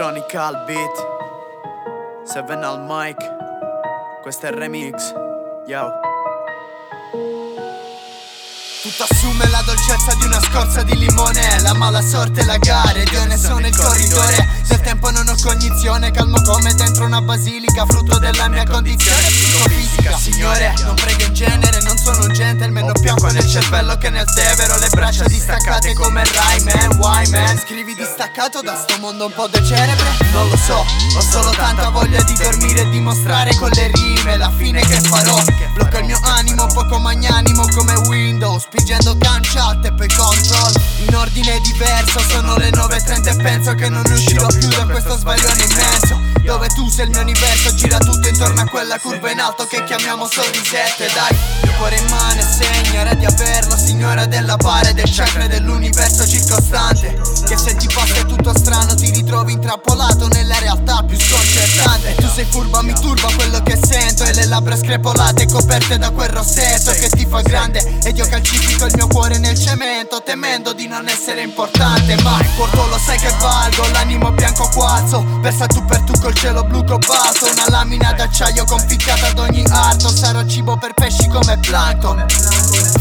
Electronic al beat. Seven al mic. Questo è il remix. Yo. Tutto assume la dolcezza di una scorza di limone La mala sorte, la gara, io ne sono il corridore. Del tempo non ho cognizione, calmo come dentro una basilica Frutto della mia condizione. Psicofisica Signore, non prego in genere, non gentleman Ho acqua nel cervello che nel Tevero Le braccia distaccate come Rayman, why man? Scrivi distaccato da sto mondo un po' de cerebre? Non lo so, ho solo tanta voglia di dormire e dimostrare con le rime La fine che farò, blocca il mio animo, poco magnanimo come Windows Spingendo e poi control. In ordine diverso sono le 9.30 e penso che non uscirò più da questo sbaglione immenso. Dove tu sei il mio universo gira tutto intorno a quella curva in alto che chiamiamo sorrisette. Dai, mio cuore in mano e segnare di averlo Signora della pare del chakra dell'universo circostante. Che se ti passa tutto strano ti ritrovi intrappolato nella realtà più sconcertante. Tu sei furba, mi turba quello labbra screpolate coperte da quel rossetto Che ti fa grande. Ed io calci Sacrifico il mio cuore nel cemento Temendo di non essere importante. Ma il porto lo sai che valgo L'animo bianco quazzo. Versa tu per tu col cielo blu cobalto. Una lamina d'acciaio conficcata ad ogni arto. Sarò cibo per pesci come plankton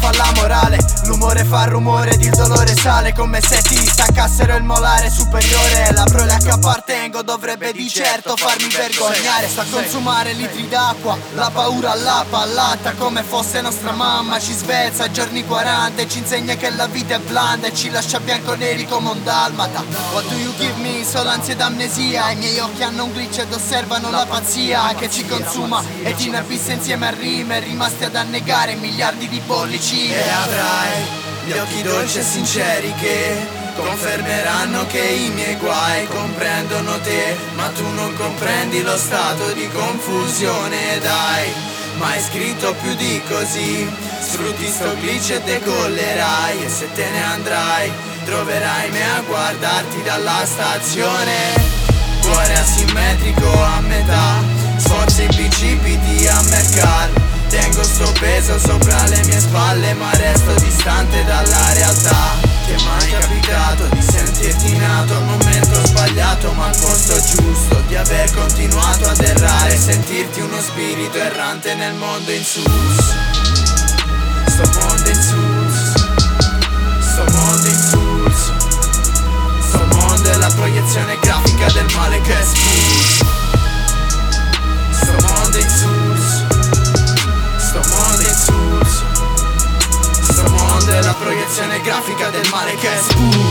fa la morale. L'umore fa rumore ed il dolore sale Come se ti staccassero il molare superiore. La prole a che appartengo dovrebbe di certo farmi vergognare. Sta a consumare litri d'acqua La paura all'appa, allatta come fosse nostra mamma. Ma ci svezza giorni 40 e ci insegna che la vita è blanda e ci lascia bianco-neri come un dalmata. What do you give me? Solo ansia ed amnesia. I miei occhi hanno un glitch ed osservano la pazzia che ci consuma. E ti inabissa insieme a rime rimasti ad annegare miliardi di bollicine E avrai gli occhi dolci e sinceri che confermeranno che i miei guai comprendono te Ma tu non comprendi lo stato di confusione dai. Mai scritto più di così Sfrutti sto glitch e decollerai E se te ne andrai Troverai me a guardarti dalla stazione. Cuore asimmetrico a metà Sforzi i bicipiti a mercato Tengo sto peso sopra le mie spalle Ma resto distante dalla realtà. Ti è mai capitato di sentirti nato al momento sbagliato ma al posto giusto Di aver continuato ad errare Sentirti uno spirito errante nel mondo in sus. Sto mondo in sus. Sto mondo in sus. Sto mondo è la proiezione grafica del male che è spus proiezione grafica del male che spus